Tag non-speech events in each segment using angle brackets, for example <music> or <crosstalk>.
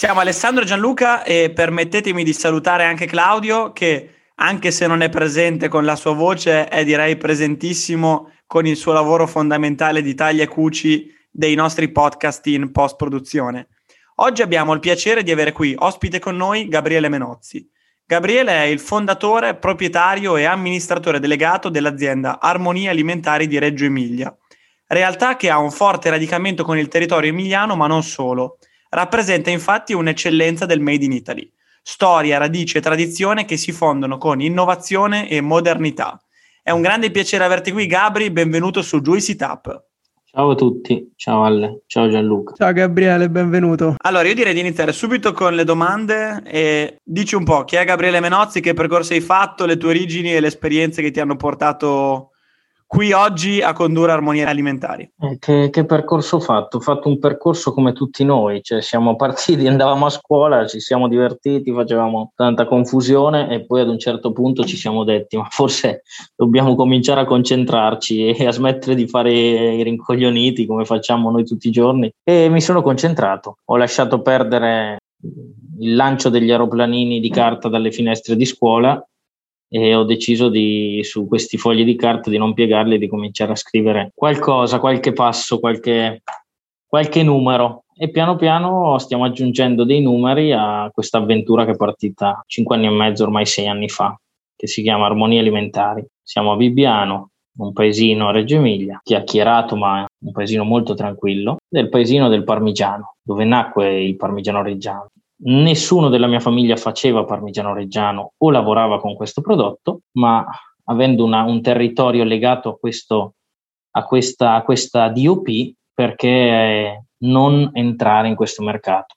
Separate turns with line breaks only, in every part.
Siamo Alessandro e Gianluca e permettetemi di salutare anche Claudio che anche se non è presente con la sua voce è direi presentissimo con il suo lavoro fondamentale di taglia e cuci dei nostri podcast in post produzione. Oggi abbiamo il piacere di avere qui ospite con noi Gabriele Menozzi. Gabriele è il fondatore, proprietario e amministratore delegato dell'azienda Armonia Alimentari di Reggio Emilia, realtà che ha un forte radicamento con il territorio emiliano ma non solo – Rappresenta infatti un'eccellenza del Made in Italy, storia, radice e tradizione che si fondono con innovazione e modernità. È un grande piacere averti qui, Gabri, benvenuto su Juicy Tap.
Ciao a tutti, ciao Alle, ciao Gianluca.
Ciao Gabriele, benvenuto.
Allora, io direi di iniziare subito con le domande e dici un po' chi è Gabriele Menozzi, che percorso hai fatto, le tue origini e le esperienze che ti hanno portato qui oggi a condurre armonie alimentari.
Eh, che, che, percorso ho fatto? Ho fatto un percorso come tutti noi, cioè siamo partiti, <laughs> andavamo a scuola, ci siamo divertiti, facevamo tanta confusione e poi ad un certo punto ci siamo detti ma forse dobbiamo cominciare a concentrarci e a smettere di fare i rincoglioniti come facciamo noi tutti i giorni e mi sono concentrato, ho lasciato perdere il lancio degli aeroplanini di carta dalle finestre di scuola e ho deciso di, su questi fogli di carta di non piegarli e di cominciare a scrivere qualcosa, qualche passo, qualche, qualche numero. E piano piano stiamo aggiungendo dei numeri a questa avventura che è partita cinque anni e mezzo, ormai sei anni fa, che si chiama Armonie Alimentari. Siamo a Bibbiano, un paesino a Reggio Emilia, chiacchierato ma un paesino molto tranquillo, del paesino del Parmigiano, dove nacque il Parmigiano Reggiano nessuno della mia famiglia faceva parmigiano reggiano o lavorava con questo prodotto, ma avendo una, un territorio legato a, questo, a, questa, a questa DOP, perché non entrare in questo mercato,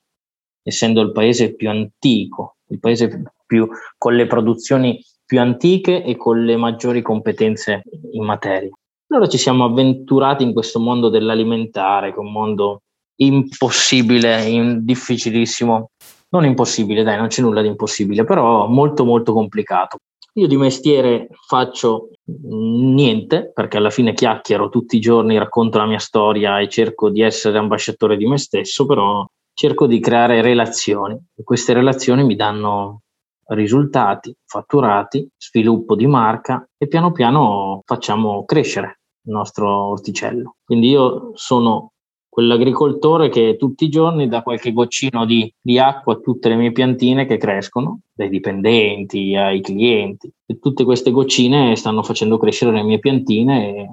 essendo il paese più antico, il paese più, con le produzioni più antiche e con le maggiori competenze in materia. Allora ci siamo avventurati in questo mondo dell'alimentare, che è un mondo impossibile, difficilissimo non impossibile, dai, non c'è nulla di impossibile, però molto molto complicato. Io di mestiere faccio niente, perché alla fine chiacchiero tutti i giorni, racconto la mia storia e cerco di essere ambasciatore di me stesso, però cerco di creare relazioni e queste relazioni mi danno risultati, fatturati, sviluppo di marca e piano piano facciamo crescere il nostro orticello. Quindi io sono quell'agricoltore che tutti i giorni dà qualche goccino di, di, acqua a tutte le mie piantine che crescono, dai dipendenti ai clienti. E tutte queste goccine stanno facendo crescere le mie piantine e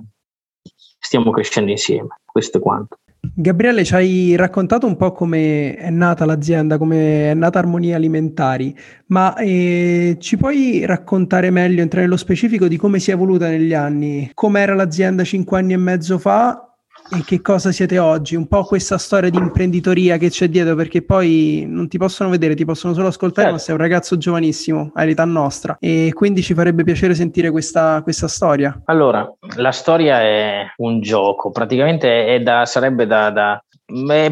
stiamo crescendo insieme. Questo è quanto.
Gabriele, ci hai raccontato un po' come è nata l'azienda, come è nata Armonia Alimentari, ma eh, ci puoi raccontare meglio, entrare nello specifico di come si è evoluta negli anni? Com'era l'azienda cinque anni e mezzo fa e che cosa siete oggi? Un po' questa storia di imprenditoria che c'è dietro, perché poi non ti possono vedere, ti possono solo ascoltare, certo. ma sei un ragazzo giovanissimo, a età nostra, e quindi ci farebbe piacere sentire questa, questa storia.
Allora, la storia è un gioco, praticamente è da, sarebbe da, da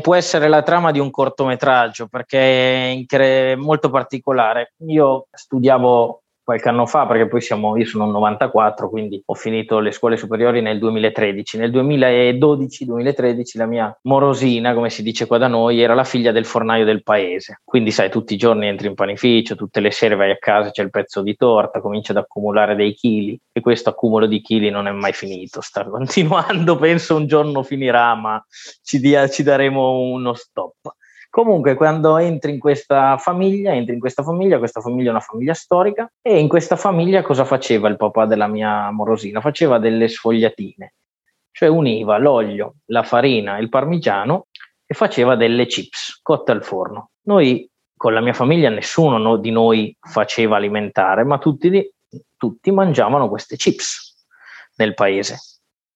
può essere la trama di un cortometraggio perché è molto particolare. Io studiavo qualche anno fa, perché poi siamo, io sono un 94, quindi ho finito le scuole superiori nel 2013. Nel 2012-2013 la mia morosina, come si dice qua da noi, era la figlia del fornaio del paese. Quindi sai, tutti i giorni entri in panificio, tutte le sere vai a casa, c'è il pezzo di torta, comincia ad accumulare dei chili e questo accumulo di chili non è mai finito, sta continuando, <laughs> penso un giorno finirà, ma ci, dia, ci daremo uno stop. Comunque, quando entri in questa famiglia, entri in questa famiglia, questa famiglia è una famiglia storica, e in questa famiglia cosa faceva il papà della mia morosina? Faceva delle sfogliatine, cioè univa l'olio, la farina, il parmigiano e faceva delle chips cotte al forno. Noi con la mia famiglia nessuno di noi faceva alimentare, ma tutti, tutti mangiavano queste chips nel paese.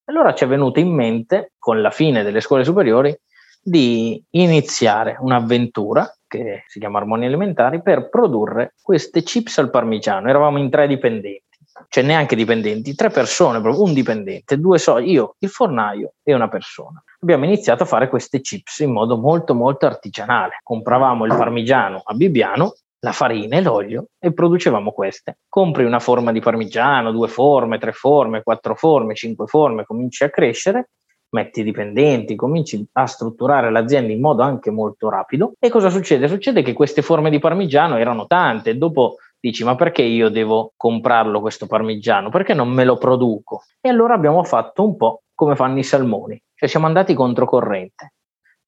Allora ci è venuto in mente, con la fine delle scuole superiori, di iniziare un'avventura che si chiama Armonia Alimentari per produrre queste chips al parmigiano. Eravamo in tre dipendenti, cioè neanche dipendenti, tre persone, un dipendente, due so, io, il fornaio e una persona. Abbiamo iniziato a fare queste chips in modo molto molto artigianale. Compravamo il parmigiano a Bibbiano la farina e l'olio e producevamo queste. Compri una forma di parmigiano, due forme, tre forme, quattro forme, cinque forme, cominci a crescere metti i dipendenti, cominci a strutturare l'azienda in modo anche molto rapido. E cosa succede? Succede che queste forme di parmigiano erano tante, dopo dici ma perché io devo comprarlo questo parmigiano? Perché non me lo produco? E allora abbiamo fatto un po' come fanno i salmoni, cioè siamo andati controcorrente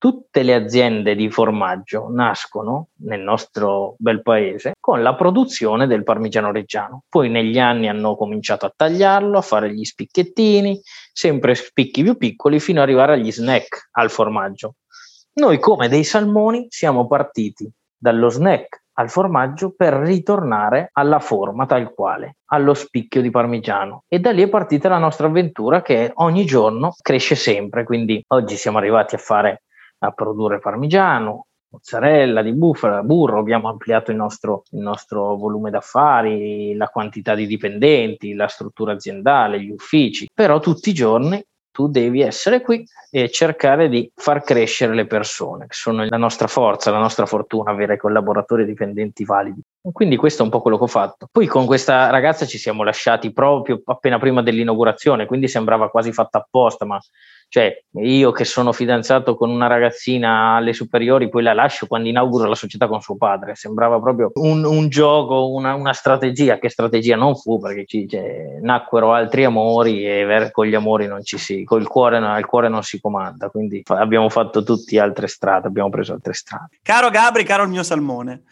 tutte le aziende di formaggio nascono nel nostro bel paese con la produzione del parmigiano reggiano. Poi negli anni hanno cominciato a tagliarlo, a fare gli spicchettini, sempre spicchi più piccoli fino ad arrivare agli snack al formaggio. Noi come dei salmoni siamo partiti dallo snack al formaggio per ritornare alla forma tal quale, allo spicchio di parmigiano. E da lì è partita la nostra avventura che ogni giorno cresce sempre. Quindi oggi siamo arrivati a fare a produrre parmigiano, mozzarella di bufala, burro, abbiamo ampliato il nostro, il nostro, volume d'affari, la quantità di dipendenti, la struttura aziendale, gli uffici, però tutti i giorni tu devi essere qui e cercare di far crescere le persone, che sono la nostra forza, la nostra fortuna, avere collaboratori e dipendenti validi. Quindi questo è un po' quello che ho fatto. Poi con questa ragazza ci siamo lasciati proprio appena prima dell'inaugurazione, quindi sembrava quasi fatta apposta, ma cioè, io che sono fidanzato con una ragazzina alle superiori, poi la lascio quando inauguro la società con suo padre. Sembrava proprio un, un gioco, una, una, strategia. Che strategia non fu perché ci, cioè, nacquero altri amori e con gli amori non ci si, col cuore, no, cuore non si comanda. Quindi abbiamo fatto tutti altre strade, abbiamo preso altre strade.
Caro Gabri, caro il mio salmone.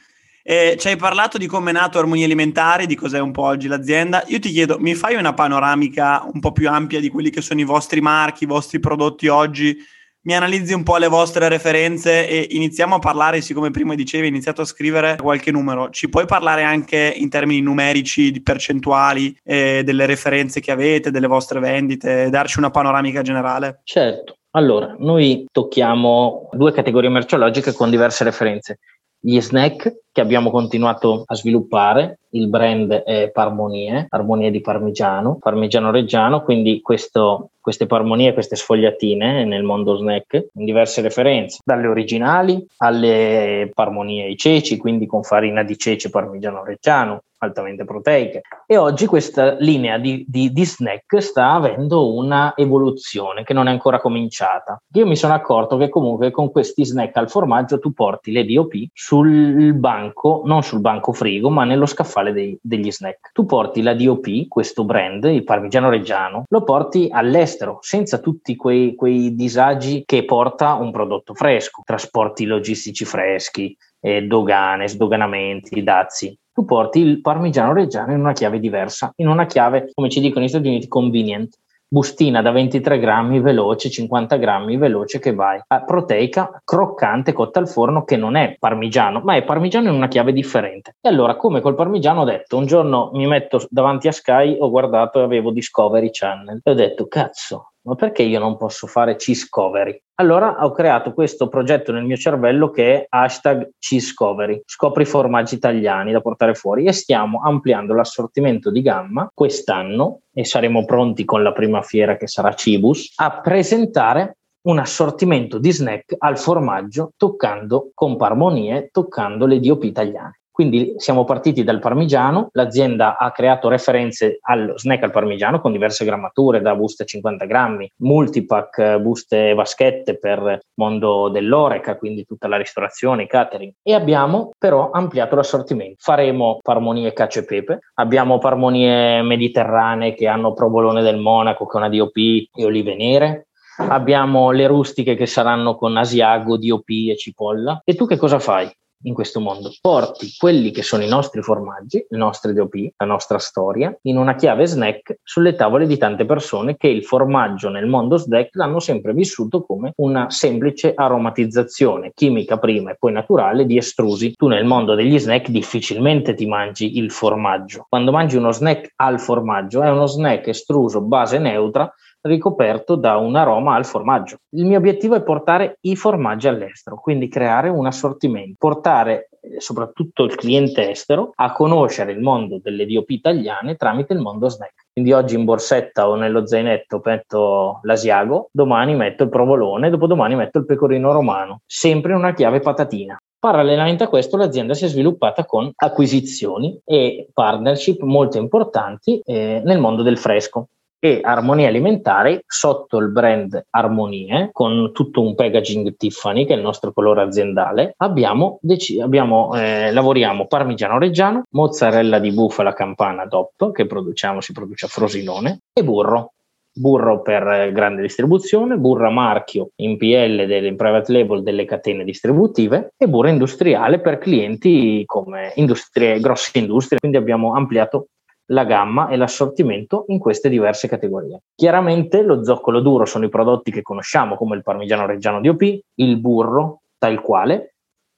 Eh, ci hai parlato di come è nato Armonia Alimentari, di cos'è un po' oggi l'azienda. Io ti chiedo, mi fai una panoramica un po' più ampia di quelli che sono i vostri marchi, i vostri prodotti oggi? Mi analizzi un po' le vostre referenze e iniziamo a parlare, siccome prima dicevi, hai iniziato a scrivere qualche numero. Ci puoi parlare anche in termini numerici, di percentuali, eh, delle referenze che avete, delle vostre vendite, darci una panoramica generale?
Certo. Allora, noi tocchiamo due categorie merceologiche con diverse referenze gli snack che abbiamo continuato a sviluppare, il brand è Parmonie, Armonie di Parmigiano, Parmigiano Reggiano, quindi questo, queste parmonie, queste sfogliatine nel mondo snack, in diverse referenze, dalle originali alle parmonie ai ceci, quindi con farina di cece Parmigiano Reggiano, altamente proteiche. E oggi questa linea di, di, di, snack sta avendo una evoluzione che non è ancora cominciata. Io mi sono accorto che comunque con questi snack al formaggio tu porti le DOP sul banco, non sul banco frigo, ma nello scaffale dei, degli snack. Tu porti la DOP, questo brand, il parmigiano reggiano, lo porti all'estero senza tutti quei, quei disagi che porta un prodotto fresco, trasporti logistici freschi, eh, dogane, sdoganamenti, dazi tu porti il parmigiano reggiano in una chiave diversa, in una chiave, come ci dicono gli Stati Uniti, convenient. Bustina da 23 grammi veloce, 50 grammi veloce che vai. A proteica croccante cotta al forno che non è parmigiano, ma è parmigiano in una chiave differente. E allora, come col parmigiano, ho detto, un giorno mi metto davanti a Sky, ho guardato e avevo Discovery Channel e ho detto, cazzo, ma perché io non posso fare Cheesecovery? Allora ho creato questo progetto nel mio cervello che è hashtag Cheesecovery, scopri formaggi italiani da portare fuori e stiamo ampliando l'assortimento di gamma quest'anno e saremo pronti con la prima fiera che sarà Cibus a presentare un assortimento di snack al formaggio toccando con parmonie, toccando le DOP italiane. Quindi siamo partiti dal parmigiano, l'azienda ha creato referenze allo snack al parmigiano con diverse grammature, da buste 50 grammi, multipack, buste vaschette per mondo dell'oreca, quindi tutta la ristorazione, i catering. E abbiamo però ampliato l'assortimento. Faremo parmonie cacio e pepe, abbiamo parmonie mediterranee che hanno provolone del Monaco, che è una DOP e olive nere, abbiamo le rustiche che saranno con asiago, DOP e cipolla. E tu che cosa fai? In questo mondo. Porti quelli che sono i nostri formaggi, le nostre DOP, la nostra storia, in una chiave snack sulle tavole di tante persone che il formaggio nel mondo snack l'hanno sempre vissuto come una semplice aromatizzazione chimica prima e poi naturale di estrusi. Tu nel mondo degli snack difficilmente ti mangi il formaggio. Quando mangi uno snack al formaggio è uno snack estruso base neutra ricoperto da un aroma al formaggio. Il mio obiettivo è portare i formaggi all'estero, quindi creare un assortimento, portare eh, soprattutto il cliente estero a conoscere il mondo delle DOP italiane tramite il mondo snack. Quindi oggi in borsetta o nello zainetto metto l'asiago, domani metto il provolone, dopodomani metto il pecorino romano, sempre in una chiave patatina. Parallelamente a questo l'azienda si è sviluppata con acquisizioni e partnership molto importanti eh, nel mondo del fresco e Armonia Alimentare sotto il brand Armonie con tutto un packaging Tiffany che è il nostro colore aziendale abbiamo, dec- abbiamo eh, lavoriamo parmigiano reggiano mozzarella di bufala campana DOP che produciamo si produce a Frosinone e burro burro per grande distribuzione, burro a marchio in PL delle private label delle catene distributive e burro industriale per clienti come industrie, grosse industrie. Quindi abbiamo ampliato la gamma e l'assortimento in queste diverse categorie. Chiaramente lo zoccolo duro sono i prodotti che conosciamo come il parmigiano reggiano di OP, il burro tal quale,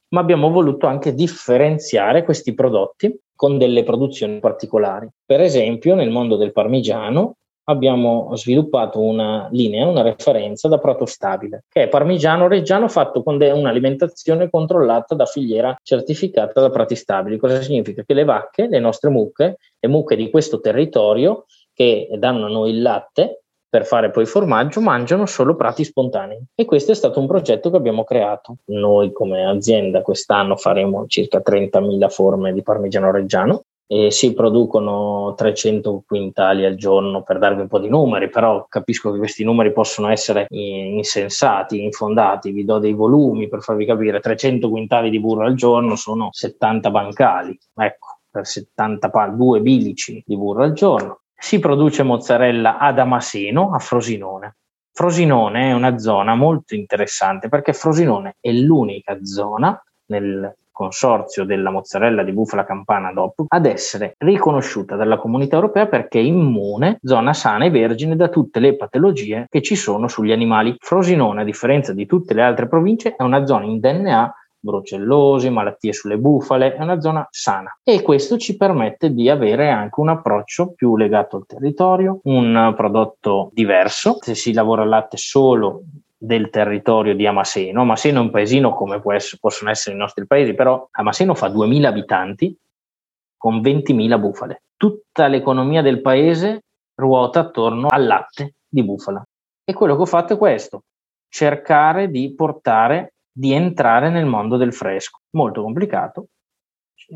ma abbiamo voluto anche differenziare questi prodotti con delle produzioni particolari. Per esempio, nel mondo del parmigiano abbiamo sviluppato una linea, una referenza da prato stabile, che è parmigiano reggiano fatto con de- un'alimentazione controllata da filiera certificata da prati stabili. Cosa significa? Che le vacche, le nostre mucche, le mucche di questo territorio che danno a noi il latte per fare poi formaggio, mangiano solo prati spontanei. E questo è stato un progetto che abbiamo creato. Noi come azienda quest'anno faremo circa 30.000 forme di parmigiano reggiano e si producono 300 quintali al giorno per darvi un po' di numeri, però capisco che questi numeri possono essere insensati, infondati, vi do dei volumi per farvi capire, 300 quintali di burro al giorno sono 70 bancali, ecco, per 72 bilici di burro al giorno. Si produce mozzarella a Damaseno, a Frosinone. Frosinone è una zona molto interessante perché Frosinone è l'unica zona nel consorzio della mozzarella di bufala campana DOP ad essere riconosciuta dalla comunità europea perché è immune, zona sana e vergine da tutte le patologie che ci sono sugli animali. Frosinone, a differenza di tutte le altre province, è una zona in DNA brucellosi, malattie sulle bufale, è una zona sana e questo ci permette di avere anche un approccio più legato al territorio, un prodotto diverso. Se si lavora latte solo del territorio di Amaseno. Amaseno è un paesino come essere, possono essere i nostri paesi, però Amaseno fa 2.000 abitanti con 20.000 bufale. Tutta l'economia del paese ruota attorno al latte di bufala. E quello che ho fatto è questo, cercare di portare, di entrare nel mondo del fresco. Molto complicato,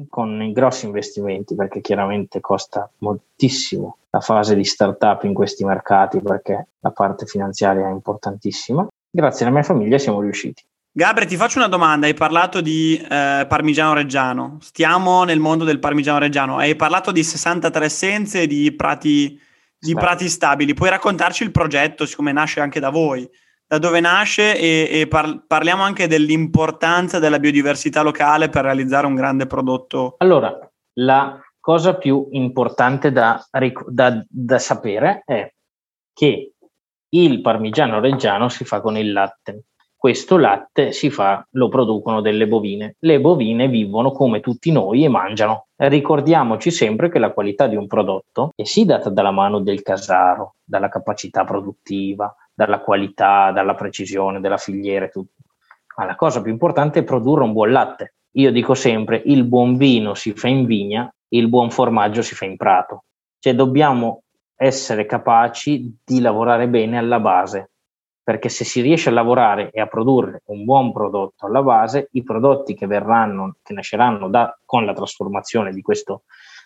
con i grossi investimenti, perché chiaramente costa moltissimo la fase di startup in questi mercati, perché la parte finanziaria è importantissima. Grazie alla mia famiglia siamo riusciti.
Gabri, ti faccio una domanda. Hai parlato di eh, parmigiano reggiano. Stiamo nel mondo del parmigiano reggiano. Hai parlato di 63 essenze di prati, di prati stabili. Puoi raccontarci il progetto, siccome nasce anche da voi? Da dove nasce e, e par- parliamo anche dell'importanza della biodiversità locale per realizzare un grande prodotto?
Allora, la cosa più importante da, da, da sapere è che il parmigiano reggiano si fa con il latte. Questo latte fa, lo producono delle bovine. Le bovine vivono come tutti noi e mangiano. Ricordiamoci sempre che la qualità di un prodotto è sì data dalla mano del casaro, dalla capacità produttiva, dalla qualità, dalla precisione della filiera e tutto. Ma la cosa più importante è produrre un buon latte. Io dico sempre, il buon vino si fa in vigna, il buon formaggio si fa in prato. Cioè dobbiamo essere capaci di lavorare bene alla base, perché se si riesce a lavorare e a produrre un buon prodotto alla base, i prodotti che verranno, che nasceranno da, con la trasformazione di questo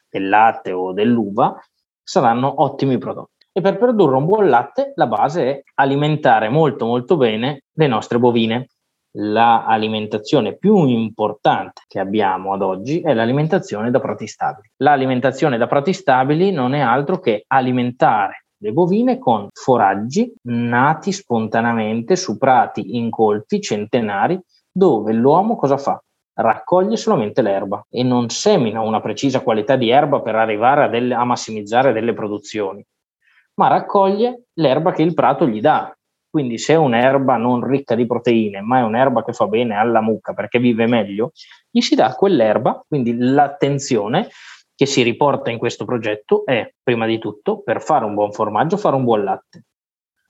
del latte o dell'uva, saranno ottimi prodotti. E per produrre un buon latte, la base è alimentare molto molto bene le nostre bovine l'alimentazione più importante che abbiamo ad oggi è l'alimentazione da prati stabili. L'alimentazione da prati stabili non è altro che alimentare le bovine con foraggi nati spontaneamente su prati incolti centenari dove l'uomo cosa fa? Raccoglie solamente l'erba e non semina una precisa qualità di erba per arrivare a, delle, a massimizzare delle produzioni, ma raccoglie l'erba che il prato gli dà. Quindi se è un'erba non ricca di proteine, ma è un'erba che fa bene alla mucca perché vive meglio, gli si dà quell'erba, quindi l'attenzione che si riporta in questo progetto è, prima di tutto, per fare un buon formaggio, fare un buon latte.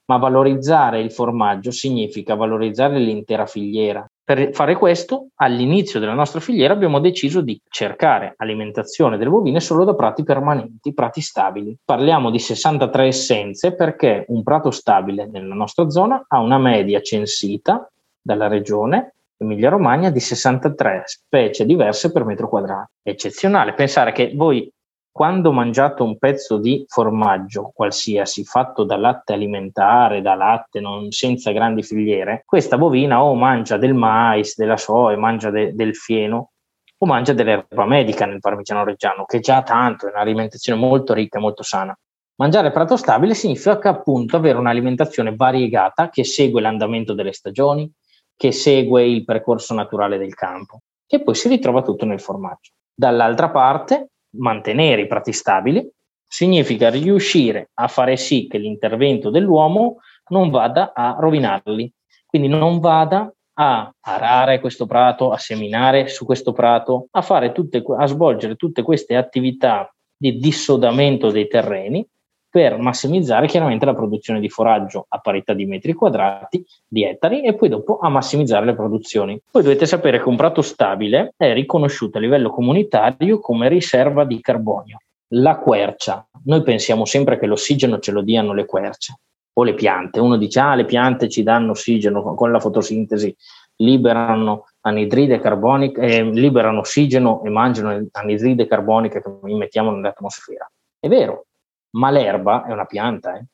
Ma valorizzare il formaggio significa valorizzare l'intera filiera. Per fare questo, all'inizio della nostra filiera abbiamo deciso di cercare alimentazione delle bovine solo da prati permanenti, prati stabili. Parliamo di 63 essenze perché un prato stabile nella nostra zona ha una media censita dalla regione Emilia-Romagna di 63 specie diverse per metro quadrato. Eccezionale pensare che voi quando mangiate un pezzo di formaggio qualsiasi fatto da latte alimentare, da latte non, senza grandi filiere, questa bovina o mangia del mais, della soia, mangia de, del fieno o mangia dell'erba medica nel parmigiano reggiano, che già tanto è un'alimentazione molto ricca e molto sana. Mangiare prato stabile significa appunto avere un'alimentazione variegata che segue l'andamento delle stagioni, che segue il percorso naturale del campo, che poi si ritrova tutto nel formaggio. Dall'altra parte, mantenere i prati stabili significa riuscire a fare sì che l'intervento dell'uomo non vada a rovinarli, quindi non vada a arare questo prato, a seminare su questo prato, a, tutte, a svolgere tutte queste attività di dissodamento dei terreni per massimizzare chiaramente la produzione di foraggio a parità di metri quadrati, di ettari e poi dopo a massimizzare le produzioni. Poi dovete sapere che un prato stabile è riconosciuto a livello comunitario come riserva di carbonio. La quercia, noi pensiamo sempre che l'ossigeno ce lo diano le querce o le piante. Uno dice ah le piante ci danno ossigeno con la fotosintesi, liberano anidride carbonica, eh, liberano ossigeno e mangiano anidride carbonica che immettiamo nell'atmosfera. È vero, ma l'erba è una pianta. Eh.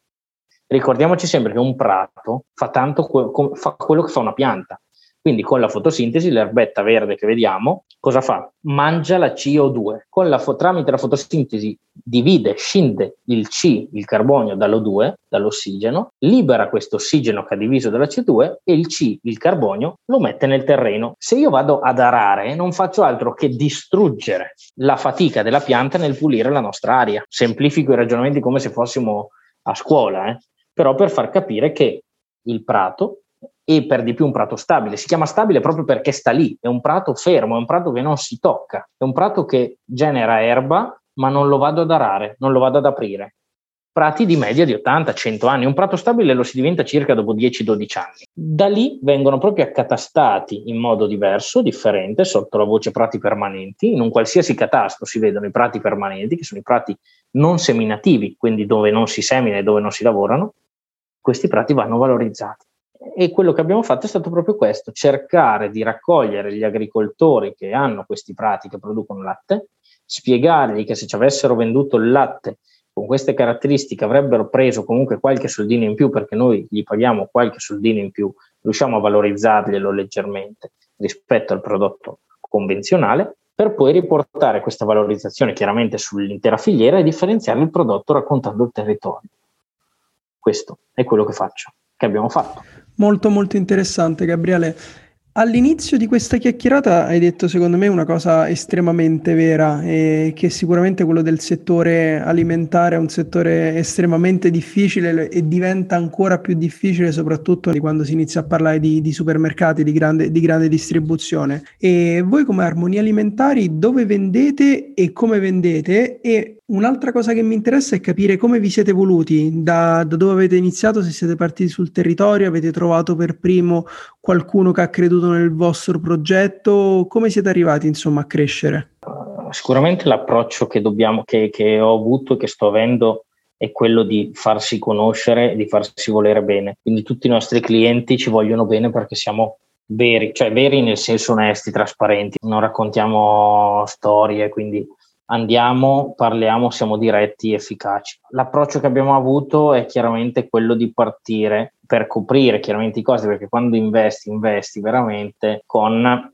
Ricordiamoci sempre che un prato fa, tanto fa quello che fa una pianta. Quindi con la fotosintesi l'erbetta verde che vediamo cosa fa? Mangia la CO2. La fo- tramite la fotosintesi divide, scinde il C, il carbonio, dall'O2, dall'ossigeno, libera questo ossigeno che ha diviso dalla CO2 e il C, il carbonio, lo mette nel terreno. Se io vado ad arare non faccio altro che distruggere la fatica della pianta nel pulire la nostra aria. Semplifico i ragionamenti come se fossimo a scuola, eh? però per far capire che il prato e per di più un prato stabile. Si chiama stabile proprio perché sta lì, è un prato fermo, è un prato che non si tocca, è un prato che genera erba, ma non lo vado ad arare, non lo vado ad aprire. Prati di media di 80-100 anni, un prato stabile lo si diventa circa dopo 10-12 anni. Da lì vengono proprio accatastati in modo diverso, differente, sotto la voce prati permanenti. In un qualsiasi catasto si vedono i prati permanenti, che sono i prati non seminativi, quindi dove non si semina e dove non si lavorano. Questi prati vanno valorizzati e quello che abbiamo fatto è stato proprio questo, cercare di raccogliere gli agricoltori che hanno questi prati che producono latte, spiegargli che se ci avessero venduto il latte con queste caratteristiche avrebbero preso comunque qualche soldino in più perché noi gli paghiamo qualche soldino in più, riusciamo a valorizzarglielo leggermente rispetto al prodotto convenzionale per poi riportare questa valorizzazione chiaramente sull'intera filiera e differenziare il prodotto raccontando il territorio. Questo è quello che faccio, che abbiamo fatto.
Molto molto interessante Gabriele. All'inizio di questa chiacchierata hai detto secondo me una cosa estremamente vera e che sicuramente quello del settore alimentare è un settore estremamente difficile e diventa ancora più difficile soprattutto quando si inizia a parlare di, di supermercati di grande, di grande distribuzione. E voi come Armonia Alimentari dove vendete e come vendete e Un'altra cosa che mi interessa è capire come vi siete evoluti, da, da, dove avete iniziato, se siete partiti sul territorio, avete trovato per primo qualcuno che ha creduto nel vostro progetto, come siete arrivati insomma a crescere?
Sicuramente l'approccio che, dobbiamo, che, che ho avuto e che sto avendo è quello di farsi conoscere e di farsi volere bene. Quindi tutti i nostri clienti ci vogliono bene perché siamo veri, cioè veri nel senso onesti, trasparenti, non raccontiamo storie, quindi andiamo, parliamo, siamo diretti, efficaci. L'approccio che abbiamo avuto è chiaramente quello di partire per coprire chiaramente i costi, perché quando investi, investi veramente con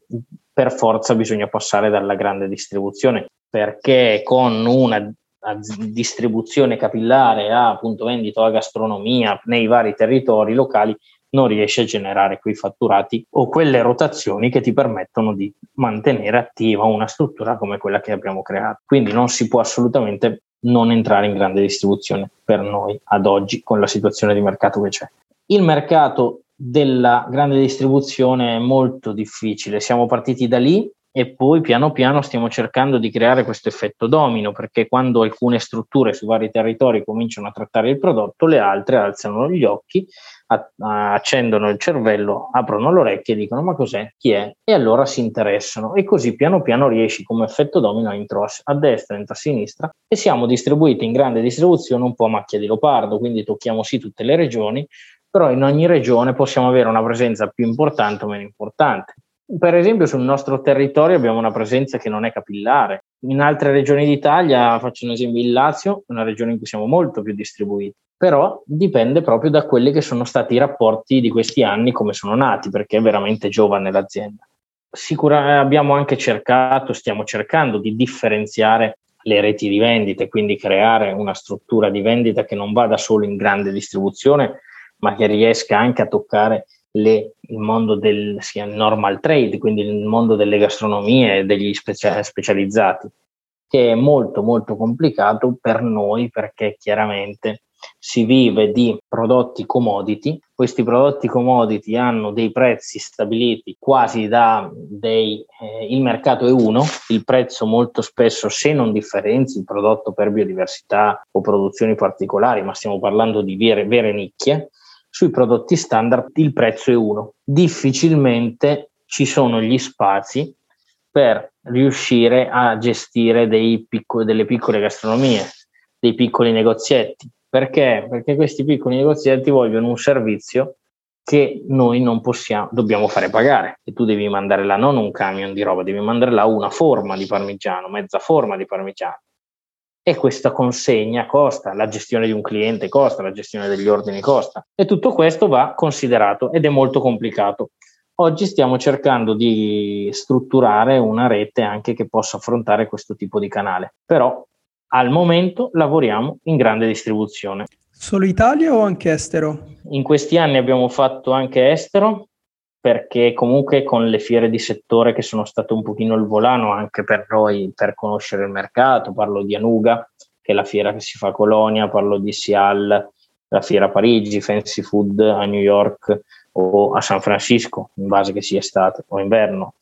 per forza bisogna passare dalla grande distribuzione, perché con una distribuzione capillare, a punto vendita o a gastronomia nei vari territori locali, non riesce a generare quei fatturati o quelle rotazioni che ti permettono di mantenere attiva una struttura come quella che abbiamo creato. Quindi non si può assolutamente non entrare in grande distribuzione per noi ad oggi con la situazione di mercato che c'è. Il mercato della grande distribuzione è molto difficile, siamo partiti da lì e poi piano piano stiamo cercando di creare questo effetto domino perché quando alcune strutture su vari territori cominciano a trattare il prodotto, le altre alzano gli occhi, accendono il cervello, aprono le orecchie e dicono ma cos'è, chi è? E allora si interessano e così piano piano riesci come effetto domino a intro a destra, entra a sinistra e siamo distribuiti in grande distribuzione un po' a macchia di leopardo, quindi tocchiamo sì tutte le regioni, però in ogni regione possiamo avere una presenza più importante o meno importante. Per esempio sul nostro territorio abbiamo una presenza che non è capillare. In altre regioni d'Italia, faccio un esempio il Lazio, è una regione in cui siamo molto più distribuiti, però dipende proprio da quelli che sono stati i rapporti di questi anni, come sono nati, perché è veramente giovane l'azienda. Sicuramente abbiamo anche cercato, stiamo cercando di differenziare le reti di vendite, quindi creare una struttura di vendita che non vada solo in grande distribuzione, ma che riesca anche a toccare le, il mondo del normal trade, quindi il mondo delle gastronomie e degli specia- specializzati, che è molto molto complicato per noi perché chiaramente si vive di prodotti commodity. Questi prodotti commodity hanno dei prezzi stabiliti quasi da dei, eh, il mercato è uno, il prezzo molto spesso se non differenzi il prodotto per biodiversità o produzioni particolari, ma stiamo parlando di vere, vere nicchie, sui prodotti standard il prezzo è uno. Difficilmente ci sono gli spazi per riuscire a gestire piccoli, delle piccole gastronomie, dei piccoli negozietti. Perché? Perché questi piccoli negozietti vogliono un servizio che noi non possiamo, dobbiamo fare pagare. E tu devi mandare là non un camion di roba, devi mandare là una forma di parmigiano, mezza forma di parmigiano e questa consegna costa, la gestione di un cliente costa, la gestione degli ordini costa e tutto questo va considerato ed è molto complicato. Oggi stiamo cercando di strutturare una rete anche che possa affrontare questo tipo di canale, però al momento lavoriamo in grande distribuzione.
Solo Italia o anche estero?
In questi anni abbiamo fatto anche estero, perché comunque con le fiere di settore che sono state un pochino il volano anche per noi per conoscere il mercato, parlo di Anuga, che è la fiera che si fa a Colonia, parlo di Sial, la fiera a Parigi, Fancy Food a New York o a San Francisco, in base che sia estate o inverno,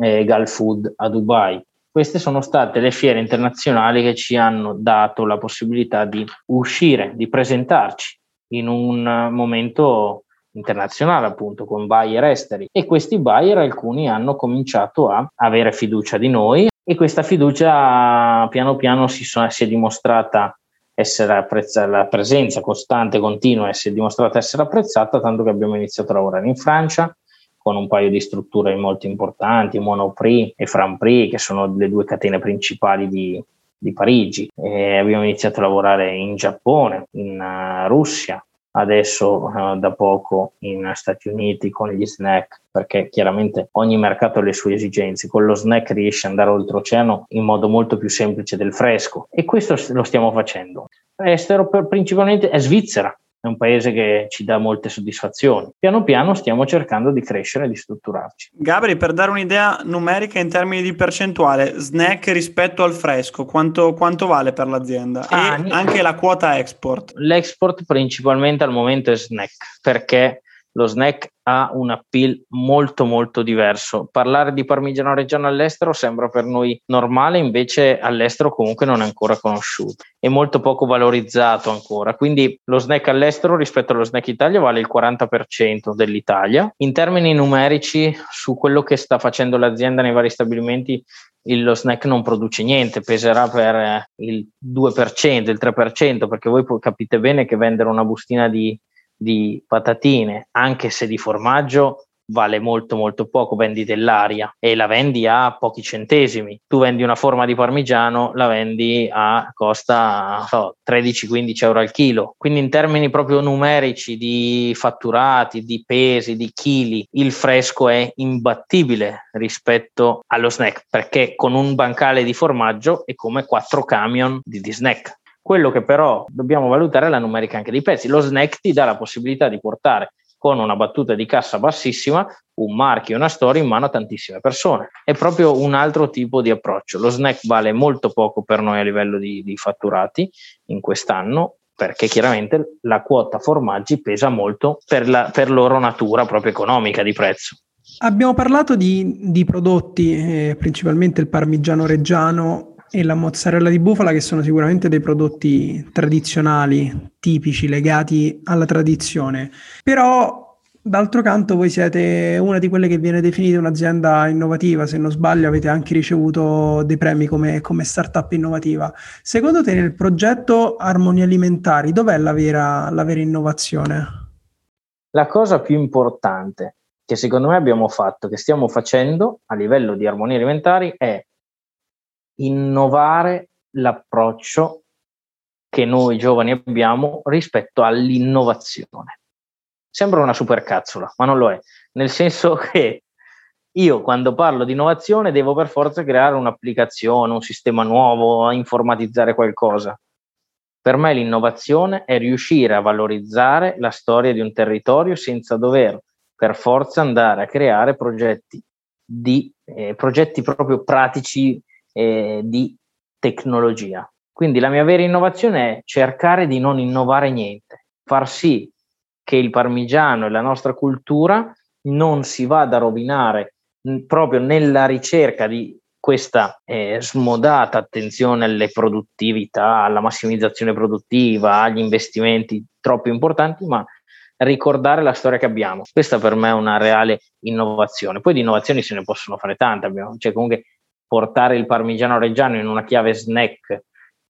e Gal Food a Dubai. Queste sono state le fiere internazionali che ci hanno dato la possibilità di uscire, di presentarci in un momento internazionale appunto con buyer esteri e questi buyer alcuni hanno cominciato a avere fiducia di noi e questa fiducia piano piano si, sono, si è dimostrata essere apprezzata, la presenza costante, continua, si è dimostrata essere apprezzata, tanto che abbiamo iniziato a lavorare in Francia con un paio di strutture molto importanti, Monoprix e Franprix, che sono le due catene principali di, di Parigi. E abbiamo iniziato a lavorare in Giappone, in uh, Russia, adesso uh, da poco in Stati Uniti con gli snack, perché chiaramente ogni mercato ha le sue esigenze. Con lo snack riesce ad andare oltreoceano in modo molto più semplice del fresco e questo lo stiamo facendo. Estero per, principalmente è Svizzera, è un paese che ci dà molte soddisfazioni. Piano piano stiamo cercando di crescere e di strutturarci.
Gabri, per dare un'idea numerica in termini di percentuale, snack rispetto al fresco, quanto, quanto vale per l'azienda? Ah, e anche la quota export?
L'export principalmente al momento è snack, perché lo snack ha un appeal molto molto diverso. Parlare di parmigiano reggiano all'estero sembra per noi normale, invece all'estero comunque non è ancora conosciuto, è molto poco valorizzato ancora. Quindi lo snack all'estero rispetto allo snack Italia vale il 40% dell'Italia. In termini numerici, su quello che sta facendo l'azienda nei vari stabilimenti, lo snack non produce niente, peserà per eh, il 2%, il 3%, perché voi capite bene che vendere una bustina di di patatine, anche se di formaggio, vale molto molto poco, vendi dell'aria e la vendi a pochi centesimi. Tu vendi una forma di parmigiano, la vendi a costa so, 13-15 euro al chilo. Quindi in termini proprio numerici di fatturati, di pesi, di chili, il fresco è imbattibile rispetto allo snack perché con un bancale di formaggio è come quattro camion di, di snack. Quello che però dobbiamo valutare è la numerica anche dei prezzi. Lo snack ti dà la possibilità di portare con una battuta di cassa bassissima, un marchio una storia in mano a tantissime persone. È proprio un altro tipo di approccio. Lo snack vale molto poco per noi a livello di, di fatturati in quest'anno, perché chiaramente la quota formaggi pesa molto per, la, per loro natura proprio economica di prezzo.
Abbiamo parlato di, di prodotti, eh, principalmente il parmigiano reggiano e la mozzarella di bufala che sono sicuramente dei prodotti tradizionali, tipici, legati alla tradizione. Però D'altro canto voi siete una di quelle che viene definita un'azienda innovativa, se non sbaglio avete anche ricevuto dei premi come, come startup innovativa. Secondo te nel progetto Armonia Alimentari dov'è la vera, la vera innovazione?
La cosa più importante che secondo me abbiamo fatto, che stiamo facendo a livello di Armonia Alimentari è innovare l'approccio che noi giovani abbiamo rispetto all'innovazione. Sembra una supercazzola, ma non lo è, nel senso <laughs> che io quando parlo di innovazione devo per forza creare un'applicazione, un sistema nuovo, informatizzare qualcosa. Per me l'innovazione è riuscire a valorizzare la storia di un territorio senza dover per forza andare a creare progetti, di, eh, progetti proprio pratici eh, di tecnologia. Quindi la mia vera innovazione è cercare di non innovare niente, far sì che il parmigiano e la nostra cultura non si vada a rovinare proprio nella ricerca di questa eh, smodata attenzione alle produttività, alla massimizzazione produttiva, agli investimenti troppo importanti, ma ricordare la storia che abbiamo. Questa per me è una reale innovazione. Poi di innovazioni se ne possono fare tante, abbiamo, cioè comunque portare il parmigiano reggiano in una chiave snack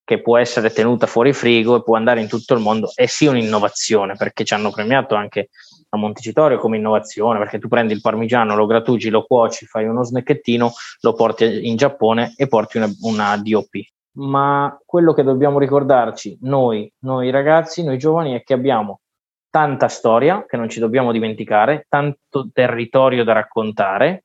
che può essere tenuta fuori frigo e può andare in tutto il mondo è sì un'innovazione perché ci hanno premiato anche a Montecitorio come innovazione perché tu prendi il parmigiano, lo grattugi, lo cuoci, fai uno snacchettino, lo porti in Giappone e porti una, una DOP. Ma quello che dobbiamo ricordarci noi, noi ragazzi, noi giovani è che abbiamo tanta storia che non ci dobbiamo dimenticare, tanto territorio da raccontare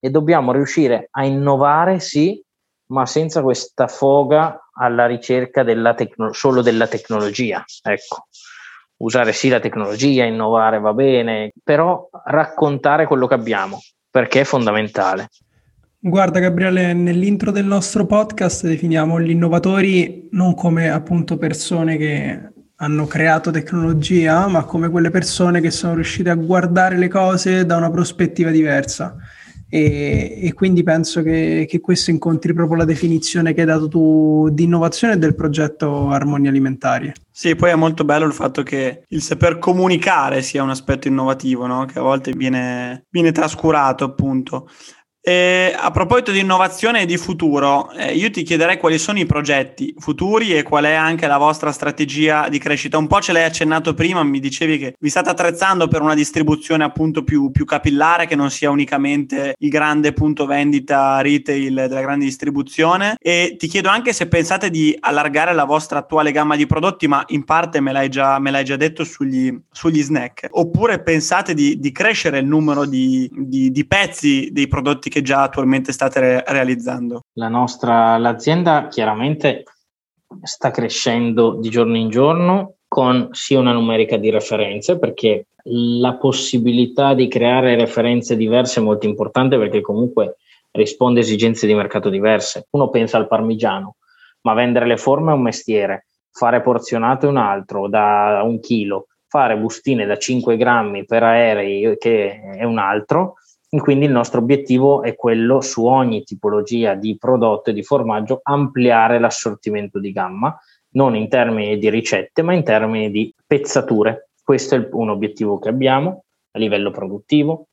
e dobbiamo riuscire a innovare, sì, ma senza questa foga alla ricerca della tecno- solo della tecnologia. Ecco, usare sì la tecnologia, innovare va bene, però raccontare quello che abbiamo, perché è fondamentale.
Guarda Gabriele, nell'intro del nostro podcast definiamo gli innovatori non come appunto persone che hanno creato tecnologia, ma come quelle persone che sono riuscite a guardare le cose da una prospettiva diversa e, e quindi penso che, che, questo incontri proprio la definizione che hai dato tu di innovazione del progetto Armonia Alimentari.
Sì, poi è molto bello il fatto che il saper comunicare sia un aspetto innovativo, no? che a volte viene, viene trascurato appunto. E a proposito di innovazione e di futuro, eh, io ti chiederei quali sono i progetti futuri e qual è anche la vostra strategia di crescita. Un po' ce l'hai accennato prima, mi dicevi che vi state attrezzando per una distribuzione appunto più, più capillare, che non sia unicamente il grande punto vendita retail della grande distribuzione. E ti chiedo anche se pensate di allargare la vostra attuale gamma di prodotti, ma in parte me l'hai già, me l'hai già detto sugli, sugli snack, oppure pensate di, di crescere il numero di, di, di pezzi dei prodotti che che già attualmente state re- realizzando?
La nostra l'azienda chiaramente sta crescendo di giorno in giorno con sia una numerica di referenze perché la possibilità di creare referenze diverse è molto importante perché comunque risponde a esigenze di mercato diverse. Uno pensa al parmigiano, ma vendere le forme è un mestiere, fare porzionato è un altro, da un chilo, fare bustine da 5 grammi per aerei che è un altro quindi il nostro obiettivo è quello su ogni tipologia di prodotto e di formaggio ampliare l'assortimento di gamma, non in termini di ricette, ma in termini di pezzature. Questo è un obiettivo che abbiamo a livello produttivo.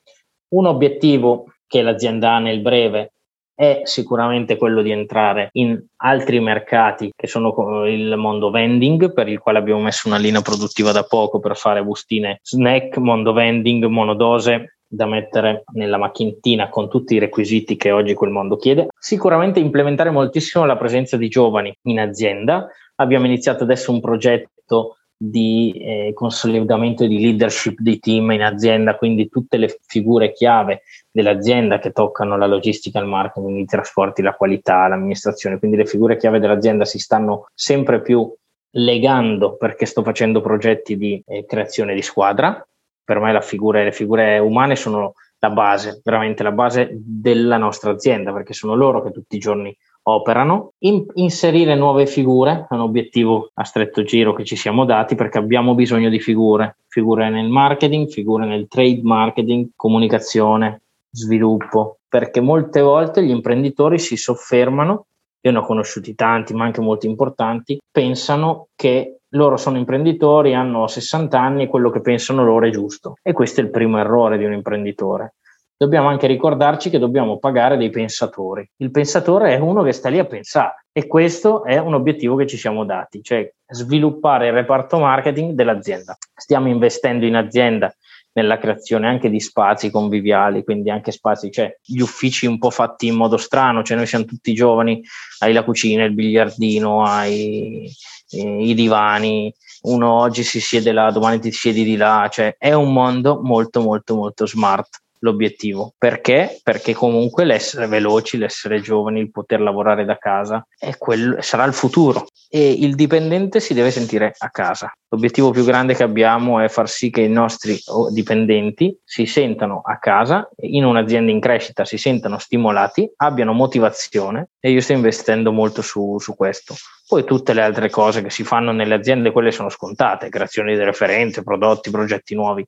Un obiettivo che l'azienda ha nel breve è sicuramente quello di entrare in altri mercati che sono il mondo vending, per il quale abbiamo messo una linea produttiva da poco per fare bustine snack, mondo vending, monodose, da mettere nella macchinettina con tutti i requisiti che oggi quel mondo chiede. Sicuramente implementare moltissimo la presenza di giovani in azienda. Abbiamo iniziato adesso un progetto di eh, consolidamento di leadership di team in azienda, quindi tutte le figure chiave dell'azienda che toccano la logistica, il marketing, i trasporti, la qualità, l'amministrazione, quindi le figure chiave dell'azienda si stanno sempre più legando perché sto facendo progetti di eh, creazione di squadra. Per me figura, le figure umane sono la base, veramente la base della nostra azienda, perché sono loro che tutti i giorni operano. In, inserire nuove figure è un obiettivo a stretto giro che ci siamo dati perché abbiamo bisogno di figure, figure nel marketing, figure nel trade marketing, comunicazione, sviluppo, perché molte volte gli imprenditori si soffermano io ne ho conosciuti tanti, ma anche molti importanti, pensano che loro sono imprenditori, hanno 60 anni e quello che pensano loro è giusto. E questo è il primo errore di un imprenditore. Dobbiamo anche ricordarci che dobbiamo pagare dei pensatori. Il pensatore è uno che sta lì a pensare e questo è un obiettivo che ci siamo dati, cioè sviluppare il reparto marketing dell'azienda. Stiamo investendo in azienda nella creazione anche di spazi conviviali, quindi anche spazi, cioè gli uffici un po' fatti in modo strano, cioè noi siamo tutti giovani, hai la cucina, il biliardino, hai eh, i divani, uno oggi si siede là, domani ti siedi di là, cioè è un mondo molto molto molto smart l'obiettivo. Perché? Perché comunque l'essere veloci, l'essere giovani, il poter lavorare da casa quello, sarà il futuro e il dipendente si deve sentire a casa. L'obiettivo più grande che abbiamo è far sì che i nostri dipendenti si sentano a casa, in un'azienda in crescita si sentano stimolati, abbiano motivazione e io sto investendo molto su, su questo. Poi tutte le altre cose che si fanno nelle aziende, quelle sono scontate, creazione di referenze, prodotti, progetti nuovi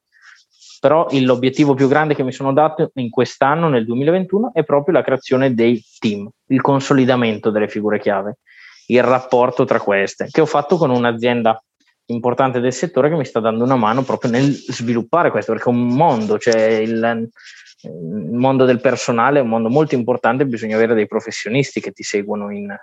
però l'obiettivo più grande che mi sono dato in quest'anno, nel 2021, è proprio la creazione dei team, il consolidamento delle figure chiave, il rapporto tra queste, che ho fatto con un'azienda importante del settore che mi sta dando una mano proprio nel sviluppare questo, perché è un mondo, cioè il, il mondo del personale è un mondo molto importante, bisogna avere dei professionisti che ti seguono in...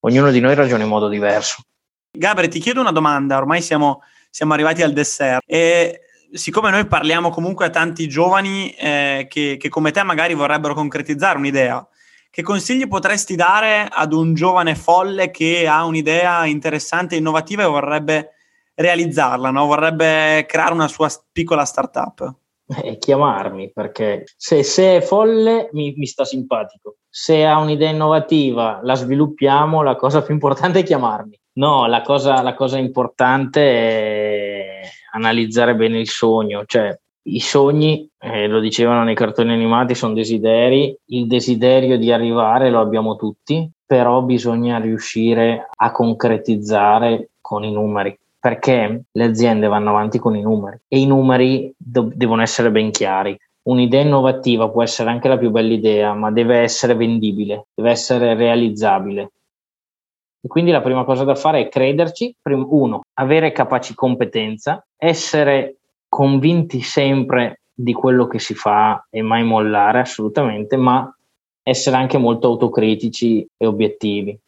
Ognuno di noi ragiona in modo diverso.
Gabriele, ti chiedo una domanda, ormai siamo, siamo arrivati al dessert. E siccome noi parliamo comunque a tanti giovani eh, che, che, come te magari vorrebbero concretizzare un'idea, che consigli potresti dare ad un giovane folle che ha un'idea interessante e innovativa e vorrebbe realizzarla, no? vorrebbe creare una sua piccola startup?
Eh, chiamarmi perché se, se è folle mi, mi, sta simpatico, se ha un'idea innovativa la sviluppiamo, la cosa più importante è chiamarmi. No, la cosa, la cosa importante è analizzare bene il sogno, cioè i sogni, eh, lo dicevano nei cartoni animati, sono desideri, il desiderio di arrivare lo abbiamo tutti, però bisogna riuscire a concretizzare con i numeri, perché le aziende vanno avanti con i numeri e i numeri do- devono essere ben chiari. Un'idea innovativa può essere anche la più bella idea, ma deve essere vendibile, deve essere realizzabile. E quindi la prima cosa da fare è crederci, uno, avere capaci competenza, essere convinti sempre di quello che si fa e mai mollare assolutamente, ma essere anche molto autocritici e obiettivi.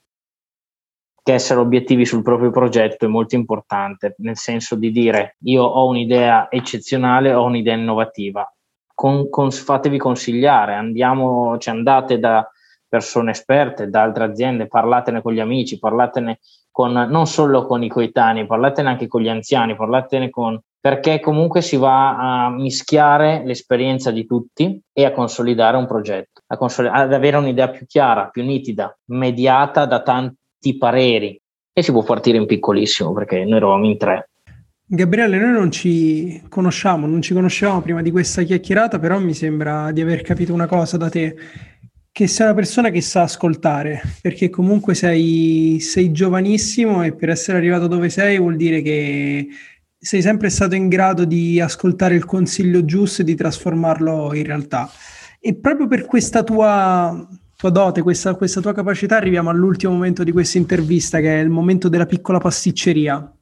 Che essere obiettivi sul proprio progetto è molto importante, nel senso di dire io ho un'idea eccezionale, ho un'idea innovativa, con, con, fatevi consigliare, andiamo, cioè andate da persone esperte, da altre aziende, parlatene con gli amici, parlatene con, non solo con i coetanei, parlatene anche con gli anziani, parlatene con perché comunque si va a mischiare l'esperienza di tutti e a consolidare un progetto, consolid- ad avere un'idea più chiara, più nitida, mediata da tanti pareri e si può partire in piccolissimo perché noi eravamo in tre.
Gabriele, noi non ci conosciamo, non ci conoscevamo prima di questa chiacchierata, però mi sembra di aver capito una cosa da te che sei una persona che sa ascoltare, perché comunque sei, sei, giovanissimo e per essere arrivato dove sei vuol dire che sei sempre stato in grado di ascoltare il consiglio giusto e di trasformarlo in realtà. E proprio per questa tua, tua dote, questa, questa tua capacità, arriviamo all'ultimo momento di questa intervista, che è il momento della piccola pasticceria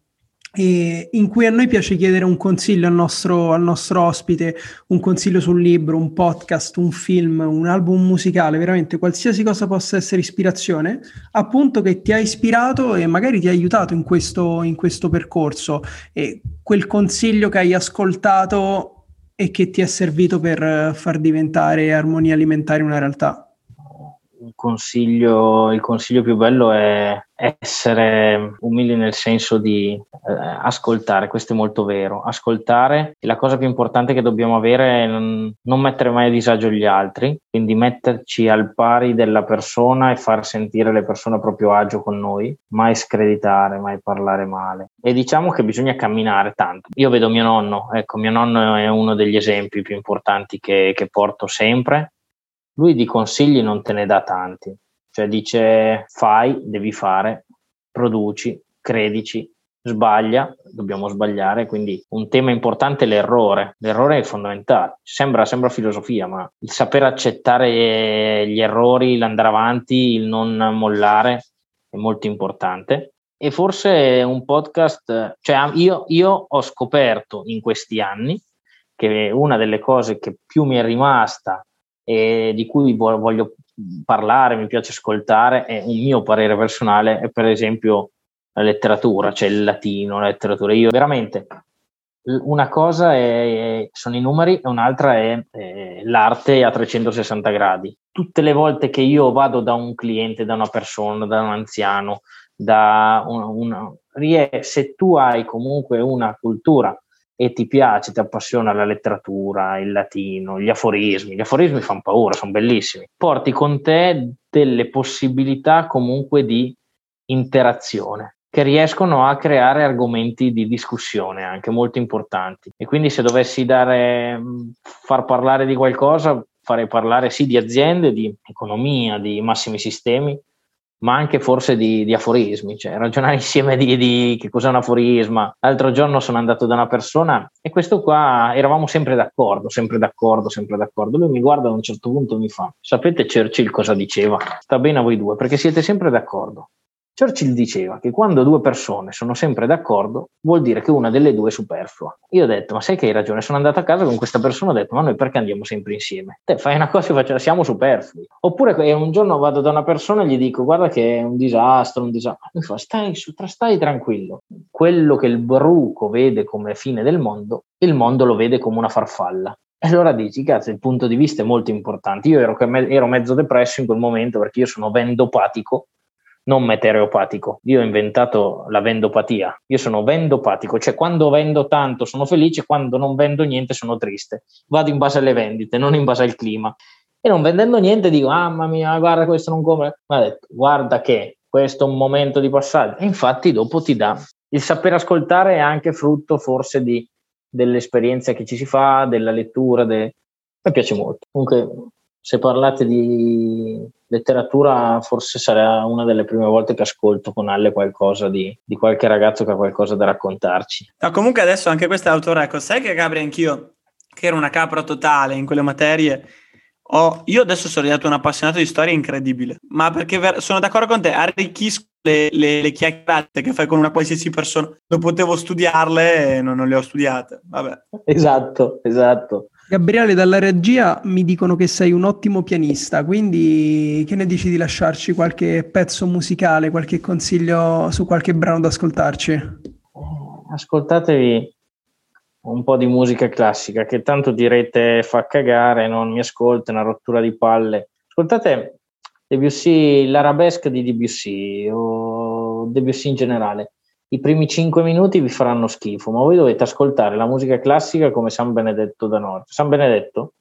in cui a noi piace chiedere un consiglio al nostro, al nostro, ospite, un consiglio sul libro, un podcast, un film, un album musicale, veramente qualsiasi cosa possa essere ispirazione, appunto che ti ha ispirato e magari ti ha aiutato in questo, in questo percorso e quel consiglio che hai ascoltato e che ti è servito per far diventare armonia alimentare una realtà?
Il consiglio, il consiglio più bello è essere umili nel senso di eh, ascoltare, questo è molto vero, ascoltare la cosa più importante che dobbiamo avere è non, non, mettere mai a disagio gli altri, quindi metterci al pari della persona e far sentire le persone a proprio agio con noi, mai screditare, mai parlare male. E diciamo che bisogna camminare tanto. Io vedo mio nonno, ecco, mio nonno è uno degli esempi più importanti che, che porto sempre lui di consigli non te ne dà tanti, cioè dice fai, devi fare, produci, credici, sbaglia, dobbiamo sbagliare, quindi un tema importante è l'errore, l'errore è fondamentale, sembra, sembra filosofia, ma il saper accettare gli errori, l'andare avanti, il non mollare è molto importante. E forse un podcast, cioè io, io ho scoperto in questi anni che una delle cose che più mi è rimasta e di cui voglio parlare, mi piace ascoltare, è un mio parere personale, è per esempio la letteratura, cioè il latino, la letteratura. Io veramente una cosa è, sono i numeri e un'altra è, è, l'arte a 360 gradi. Tutte le volte che io vado da un cliente, da una persona, da un anziano, da una, una, se tu hai comunque una cultura e ti piace, ti appassiona la letteratura, il latino, gli aforismi, gli aforismi fanno paura, sono bellissimi, porti con te delle possibilità comunque di interazione che riescono a creare argomenti di discussione anche molto importanti. E quindi se dovessi dare far parlare di qualcosa farei parlare sì di aziende, di economia, di massimi sistemi, ma anche forse di, di aforismi, cioè ragionare <laughs> insieme di, di, che cos'è un aforisma. L'altro giorno sono andato da una persona e questo qua eravamo sempre d'accordo, sempre d'accordo, sempre d'accordo. Lui mi guarda a un certo punto e mi fa, sapete Churchill cosa diceva? Sta bene a voi due perché siete sempre d'accordo. Churchill diceva che quando due persone sono sempre d'accordo vuol dire che una delle due è superflua. Io ho detto, ma sai che hai ragione, sono andato a casa con questa persona e ho detto, ma noi perché andiamo sempre insieme? Te fai una cosa e faccio, siamo superflui. Oppure un giorno vado da una persona e gli dico, guarda che è un disastro, un disastro. Mi fa, stai, stai tranquillo. Quello che il bruco vede come fine del mondo, il mondo lo vede come una farfalla. E allora dici, cazzo, il punto di vista è molto importante. Io ero, ero mezzo depresso in quel momento perché io sono vendopatico non meteoropatico. Io ho inventato la vendopatia. Io sono vendopatico, cioè quando vendo tanto sono felice, quando non vendo niente sono triste. Vado in base alle vendite, non in base al clima. E non vendendo niente dico, mamma mia, guarda questo non ha detto, guarda che questo è un momento di passaggio. E infatti dopo ti dà. Il saper ascoltare è anche frutto forse di, dell'esperienza che ci si fa, della lettura. De... Mi piace molto. Comunque se parlate di letteratura, forse sarà una delle prime volte che ascolto con Alle qualcosa di, di qualche ragazzo che ha qualcosa da raccontarci.
No, comunque adesso anche questo è autore, ecco, sai che Gabri anch'io, che ero una capra totale in quelle materie, ho, io adesso sono diventato un appassionato di storia incredibile, ma perché ver- sono d'accordo con te, arricchisco le, le, le, chiacchierate che fai con una qualsiasi persona, non potevo studiarle e non, non le ho studiate, vabbè.
Esatto, esatto.
Gabriele, dalla regia mi dicono che sei un ottimo pianista, quindi che ne dici di lasciarci qualche pezzo musicale, qualche consiglio su qualche brano da ascoltarci?
Ascoltatevi un po' di musica classica, che tanto direte fa cagare, non mi ascolta, è una rottura di palle. Ascoltate Debussy, l'arabesque di Debussy o Debussy in generale i primi cinque minuti vi faranno schifo, ma voi dovete ascoltare la musica classica come San Benedetto da Nord. San Benedetto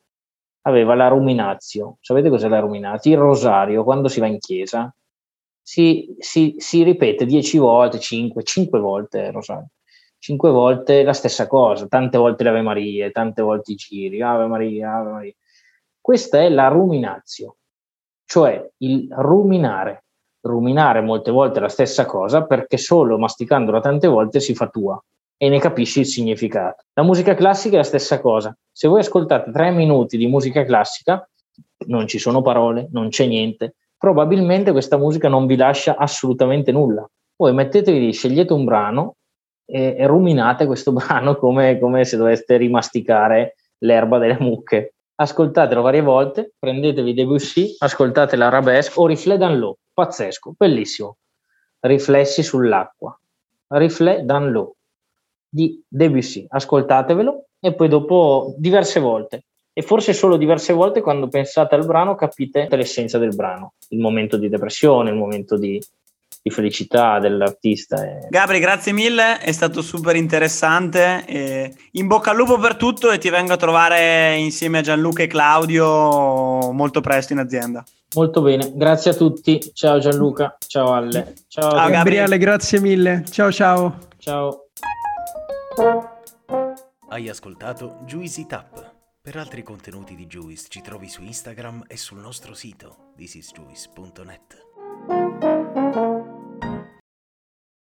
aveva la ruminazio. Sapete cos'è la ruminazio? Il rosario, quando si va in chiesa, si, si, si ripete dieci volte, cinque, cinque volte il rosario. Cinque volte la stessa cosa, tante volte le Ave Marie, tante volte i giri, Ave Maria, Ave Maria. Questa è la ruminazio, cioè il ruminare ruminare molte volte la stessa cosa perché solo masticandola tante volte si fa tua e ne capisci il significato. La musica classica è la stessa cosa. Se voi ascoltate tre minuti di musica classica, non ci sono parole, non c'è niente, probabilmente questa musica non vi lascia assolutamente nulla. Voi mettetevi, scegliete un brano e, e ruminate questo <laughs> brano come, come se doveste rimasticare l'erba delle mucche. Ascoltatelo varie volte, prendetevi Debussy, ascoltate l'arabesque o rifledanlo pazzesco, bellissimo. Riflessi sull'acqua, Riflet dans l'eau di Debussy. Ascoltatevelo e poi dopo diverse volte. E forse solo diverse volte quando pensate al brano capite l'essenza del brano, il momento di depressione, il momento di, di felicità dell'artista.
Gabri, grazie mille, è stato super interessante. E in bocca al lupo per tutto e ti vengo a trovare insieme a Gianluca e Claudio molto presto in azienda.
Molto bene, grazie a tutti. Ciao Gianluca, ciao Alle.
Ciao, ciao Gabriele, grazie mille. Ciao ciao.
Ciao.
Hai ascoltato Juicy Tap. Per altri contenuti di Juice ci trovi su Instagram e sul nostro sito thisisjuice.net.